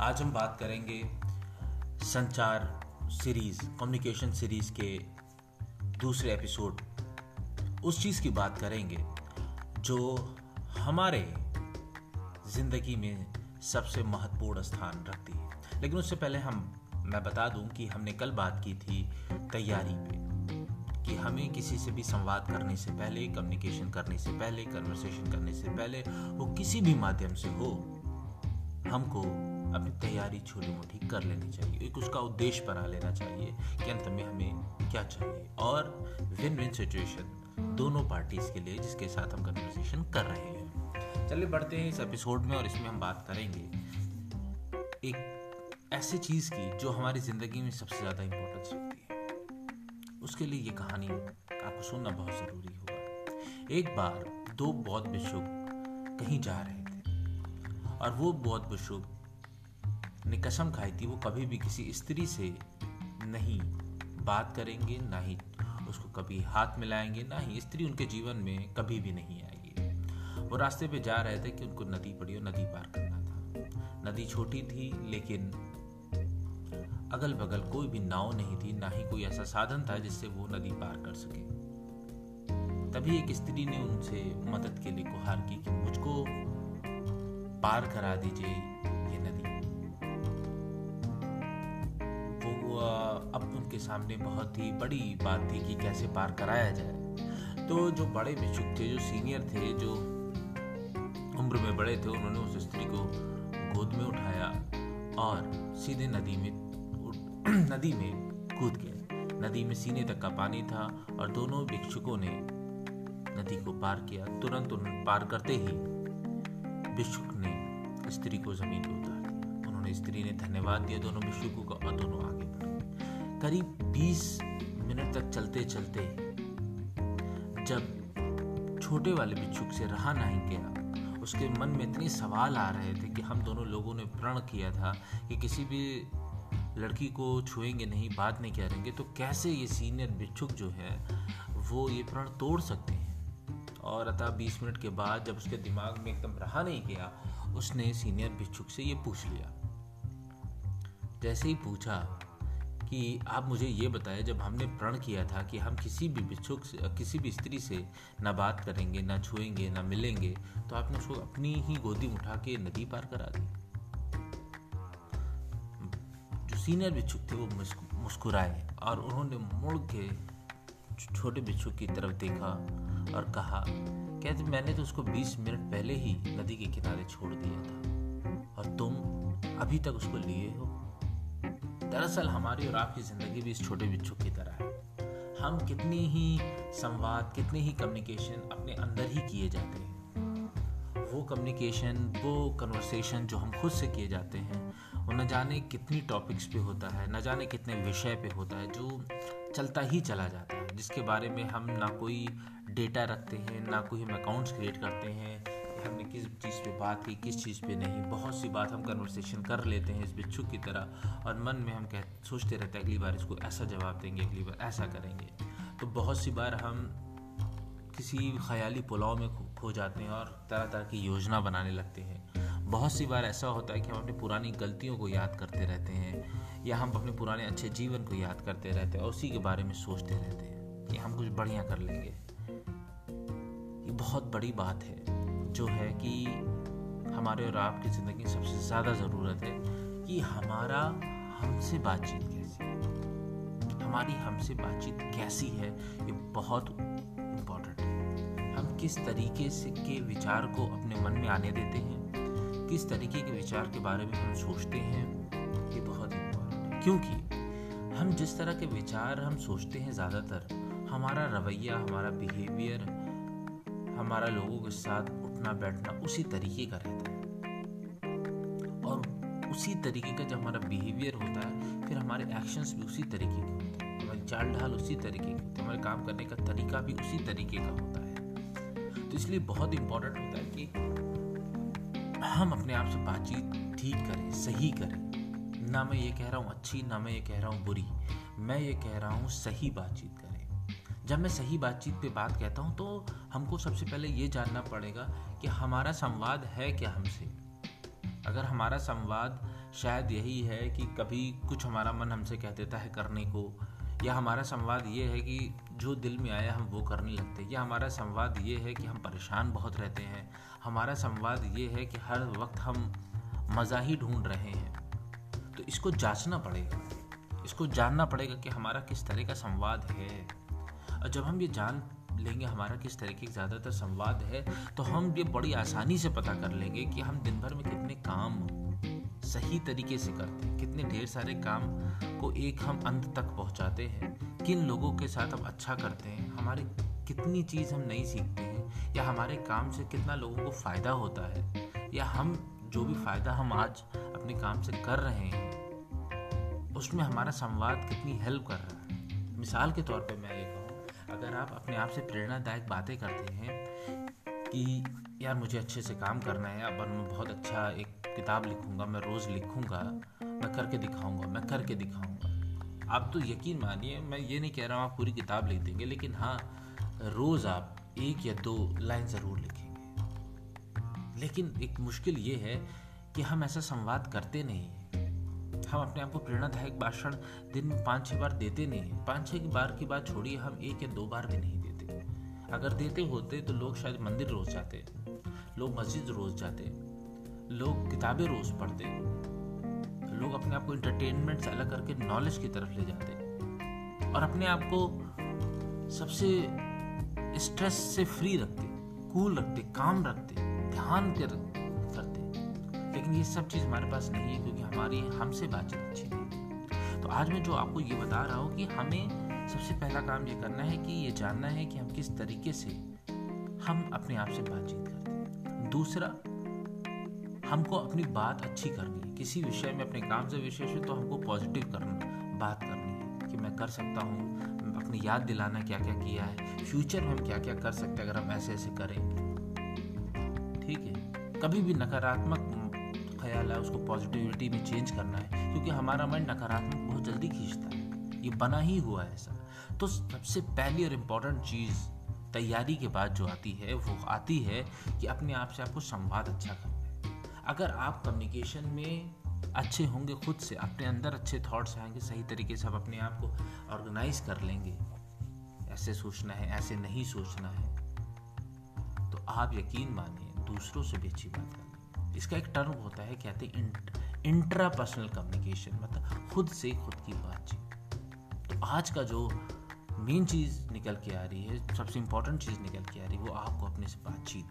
आज हम बात करेंगे संचार सीरीज़ कम्युनिकेशन सीरीज़ के दूसरे एपिसोड उस चीज़ की बात करेंगे जो हमारे ज़िंदगी में सबसे महत्वपूर्ण स्थान रखती है। लेकिन उससे पहले हम, मैं बता दूँ कि हमने कल बात की थी तैयारी पे, कि हमें किसी से भी संवाद करने से पहले कम्युनिकेशन करने से पहले कन्वर्सेशन करने से पहले, वो किसी भी माध्यम से हो, हमको अपनी तैयारी छोटी मोटी कर लेनी चाहिए। एक उसका उद्देश्य बना लेना चाहिए कि अंत में हमें क्या चाहिए। और विन विन सिचुएशन दोनों पार्टीज़ के लिए जिसके साथ हम कन्वर्सेशन कर रहे हैं। चलिए बढ़ते हैं इस एपिसोड में और इसमें हम बात करेंगे एक ऐसी चीज़ की जो हमारी ज़िंदगी में सबसे ज़्यादा इम्पोर्टेंस रखती है। उसके लिए ये कहानी आपको सुनना बहुत ज़रूरी होगा। एक बार दो बौद्ध भिक्षुक कहीं जा रहे थे और वो बौद्ध भिक्षुक ने कसम खाई थी, वो कभी भी किसी स्त्री से नहीं बात करेंगे, ना ही उसको कभी हाथ मिलाएँगे, ना ही स्त्री उनके जीवन में कभी भी नहीं आएगी। वो रास्ते पे जा रहे थे कि उनको नदी पड़ी और नदी पार करना था। नदी छोटी थी, लेकिन अगल बगल कोई भी नाव नहीं थी, ना ही कोई ऐसा साधन था जिससे वो नदी पार कर सके। तभी एक स्त्री ने उनसे मदद के लिए गुहार की कि मुझको पार करा दीजिए। उनके सामने बहुत ही बड़ी बात थी कि कैसे पार कराया जाए। तो जो बड़े भिक्षुक थे, जो सीनियर थे, जो उम्र में बड़े थे, उन्होंने उस स्त्री को गोद में उठाया और सीधे नदी में नदी में कूद गए। नदी में सीने तक का पानी था और दोनों भिक्षुकों ने नदी को पार किया। तुरंत उन्होंने पार करते ही भिक्षुक ने स्त्री को ज़मीन पर उतार। दिया उन्होंने स्त्री ने धन्यवाद दिया दोनों भिक्षुकों का और दोनों आगे बढ़। करीब 20 मिनट तक चलते चलते, जब छोटे वाले भिक्षुक से रहा नहीं गया, उसके मन में इतने सवाल आ रहे थे कि हम दोनों लोगों ने प्रण किया था कि किसी भी लड़की को छुएँगे नहीं बात नहीं करेंगे तो कैसे ये सीनियर भिक्षुक जो है, वो ये प्रण तोड़ सकते हैं? और अतः 20 मिनट के बाद जब उसके दिमाग में एकदम रहा नहीं गया, उसने सीनियर भिक्षुक से ये पूछ लिया। जैसे ही पूछा कि आप मुझे ये बताएँ, जब हमने प्रण किया था कि हम किसी भी से, किसी भी स्त्री से ना बात करेंगे, ना छुएँगे, ना मिलेंगे तो आपने उसको अपनी ही गोदी में उठा के नदी पार करा दी। जो सीनियर भिक्षुक थे वो मुस्कुराए और उन्होंने मुड़ के छोटे भिक्षुक की तरफ़ देखा और कहा कहते मैंने तो उसको 20 मिनट पहले ही नदी के किनारे छोड़ दिया था और तुम अभी तक उसको लिए हो? दरअसल हमारी और आपकी ज़िंदगी भी इस छोटे भिक्षुक की तरह है। हम कितनी ही संवाद, कितनी ही कम्युनिकेशन अपने अंदर ही किए जाते हैं। वो कम्युनिकेशन वो कन्वर्सेशन जो हम खुद से किए जाते हैं, वो न जाने कितनी टॉपिक्स पे होता है, न जाने कितने विषय पे होता है, जो चलता ही चला जाता है, जिसके बारे में हम ना कोई डेटा रखते हैं, ना कोई हम अकाउंट्स क्रिएट करते हैं हमने किस चीज़ पे बात की, किस चीज़ पे नहीं। बहुत सी बात हम कन्वर्सेशन कर लेते हैं इस बिच्छू की तरह और मन में हम कह, सोचते रहते हैं, अगली बार इसको ऐसा जवाब देंगे, अगली बार ऐसा करेंगे। तो बहुत सी बार हम किसी ख्याली पुलाव में खो जाते हैं और तरह तरह की योजना बनाने लगते हैं। बहुत सी बार ऐसा होता है कि हम अपनी पुरानी गलतियों को याद करते रहते हैं या हम अपने पुराने अच्छे जीवन को याद करते रहते हैं और उसी के बारे में सोचते रहते हैं कि हम कुछ बढ़िया कर लेंगे। ये बहुत बड़ी बात है। जो है कि हमारे और आपकी ज़िंदगी में सबसे ज़्यादा ज़रूरत है कि हमारा हमसे बातचीत कैसी हमारी हमसे बातचीत कैसी है, ये बहुत इम्पोर्टेंट है। हम किस तरीके से के विचार को अपने मन में आने देते हैं, किस तरीके के विचार के बारे में हम सोचते हैं, ये बहुत इम्पोर्टेंट है। क्योंकि हम जिस तरह के विचार हम सोचते हैं ज़्यादातर, हमारा रवैया, हमारा बिहेवियर हमारा लोगों के साथ उठना, बैठना, उसी तरीके का रहता है। और उसी तरीके का जब हमारा बिहेवियर होता है, फिर हमारे एक्शंस भी उसी तरीके के होते हैं। हमारी चाल ढाल उसी तरीके की होती है। हमारे काम करने का तरीका भी उसी तरीके का होता है। तो इसलिए बहुत इम्पोर्टेंट होता है कि हम अपने आप से बातचीत ठीक करें, सही करें। ना मैं ये कह रहा हूँ अच्छी, ना मैं ये कह रहा हूँ बुरी। मैं ये कह रहा हूँ सही बातचीत करें। जब मैं सही बातचीत पे बात कहता हूँ तो हमको सबसे पहले ये जानना पड़ेगा कि हमारा संवाद है क्या हमसे। अगर हमारा संवाद शायद यही है कि कभी कुछ हमारा मन हमसे कह देता है करने को, या हमारा संवाद ये है कि जो दिल में आया हम वो करने लगते हैं, या हमारा संवाद ये है कि हम परेशान बहुत रहते हैं, हमारा संवाद ये है कि हर वक्त हम मज़ा ही ढूंढ रहे हैं। तो इसको जांचना पड़ेगा। इसको जानना पड़ेगा कि हमारा किस तरह का संवाद है। और जब हम ये जान लेंगे हमारा किस तरीके का ज़्यादातर संवाद है तो हम ये बड़ी आसानी से पता कर लेंगे कि हम दिन भर में कितने काम सही तरीके से करते हैं, कितने ढेर सारे काम को एक हम अंत तक पहुंचाते हैं, किन लोगों के साथ हम अच्छा करते हैं, हमारे कितनी चीज़ हम नहीं सीखते हैं, या हमारे काम से कितना लोगों को फ़ायदा होता है, या हम जो भी फ़ायदा हम आज अपने काम से कर रहे हैं, उसमें हमारा संवाद कितनी हेल्प कर रहा है। मिसाल के तौर पे मैं कहूँ अगर आप अपने आप से प्रेरणादायक बातें करते हैं कि यार मुझे अच्छे से काम करना है, अब मैं बहुत अच्छा एक किताब लिखूँगा, मैं रोज़ लिखूँगा, मैं करके दिखाऊँगा, मैं करके दिखाऊँगा। आप तो यकीन मानिए, मैं ये नहीं कह रहा हूँ आप पूरी किताब लिख देंगे, लेकिन हाँ रोज़ आप एक या दो लाइन ज़रूर लिखेंगे। लेकिन एक मुश्किल ये है कि हम ऐसा संवाद करते नहीं हैं। हम अपने आप को प्रेरणादायक भाषण दिन में पाँच छः बार देते नहीं हैं। पाँच छः बार की बात छोड़िए, हम एक या दो बार भी नहीं देते। अगर देते होते तो लोग शायद मंदिर रोज़ जाते, लोग मस्जिद रोज़ जाते, लोग किताबें रोज पढ़ते, लोग अपने आप को इंटरटेनमेंट से अलग करके नॉलेज की तरफ़ ले जाते। और अपने आप को सबसे स्ट्रेस से फ्री रखते कूल रखते काम रखते, ध्यान कर करते लेकिन ये सब चीज़ हमारे पास नहीं है क्योंकि हमारी, हमसे बातचीत अच्छी नहीं तो आज मैं जो आपको ये बता रहा हूँ कि हमें सबसे पहला काम ये करना है कि ये जानना है कि हम किस तरीके से हम अपने आप से बातचीत करते हैं। दूसरा, हमको अपनी बात अच्छी करनी है। किसी विषय में अपने काम से विशेष से तो हमको पॉजिटिव करना, बात करनी है कि मैं कर सकता हूँ, अपनी याद दिलाना क्या क्या किया है फ्यूचर में हम क्या क्या कर सकते हैं अगर हम ऐसे ऐसे करें ठीक है? कभी भी नकारात्मक ख्याल है, उसको पॉजिटिविटी में चेंज करना है, क्योंकि हमारा माइंड नकारात्मक बहुत जल्दी खींचता है। ये बना ही हुआ है ऐसा। तो सबसे पहली और इम्पोर्टेंट चीज़ तैयारी के बाद जो आती है, वो आती है कि अपने आप से आपको संवाद अच्छा करना है। अगर आप कम्युनिकेशन में अच्छे होंगे खुद से, अपने अंदर अच्छे थॉट्स आएँगे, सही तरीके से आप अपने आप को ऑर्गेनाइज कर लेंगे, ऐसे सोचना है, ऐसे नहीं सोचना है तो आप यकीन मानिए, दूसरों से भी अच्छी बात करें इसका एक टर्म होता है, कहते हैं इंट्रा पर्सनल कम्युनिकेशन मतलब खुद से खुद की बातचीत। तो आज का जो मेन चीज़ निकल के आ रही है, सबसे इंपॉर्टेंट चीज़ निकल के आ रही है, वो आपको अपने से बातचीत